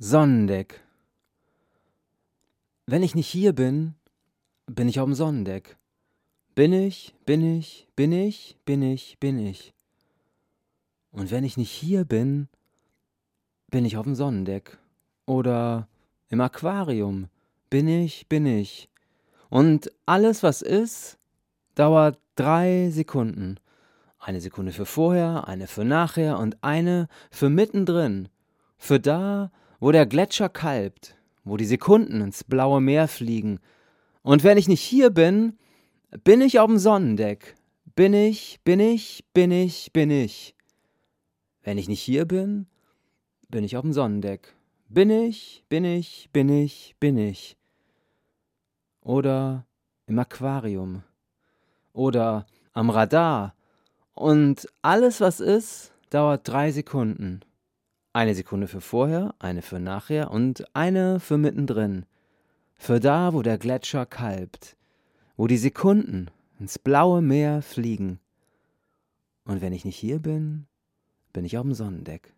Sonnendeck. Wenn ich nicht hier bin, bin ich auf dem Sonnendeck. Bin ich, bin ich, bin ich, bin ich, bin ich. Und wenn ich nicht hier bin, bin ich auf dem Sonnendeck. Oder im Aquarium. Bin ich, bin ich. Und alles, was ist, dauert drei Sekunden. Eine Sekunde für vorher, eine für nachher und eine für mittendrin. Für da, wo der Gletscher kalbt, wo die Sekunden ins blaue Meer fliegen. Und wenn ich nicht hier bin, bin ich auf dem Sonnendeck. Bin ich, bin ich, bin ich, bin ich. Wenn ich nicht hier bin, bin ich auf dem Sonnendeck. Bin ich, bin ich, bin ich, bin ich. Oder im Aquarium. Oder am Radar. Und alles, was ist, dauert drei Sekunden. Eine Sekunde für vorher, eine für nachher und eine für mittendrin. Für da, wo der Gletscher kalbt, wo die Sekunden ins blaue Meer fliegen. Und wenn ich nicht hier bin, bin ich auf dem Sonnendeck.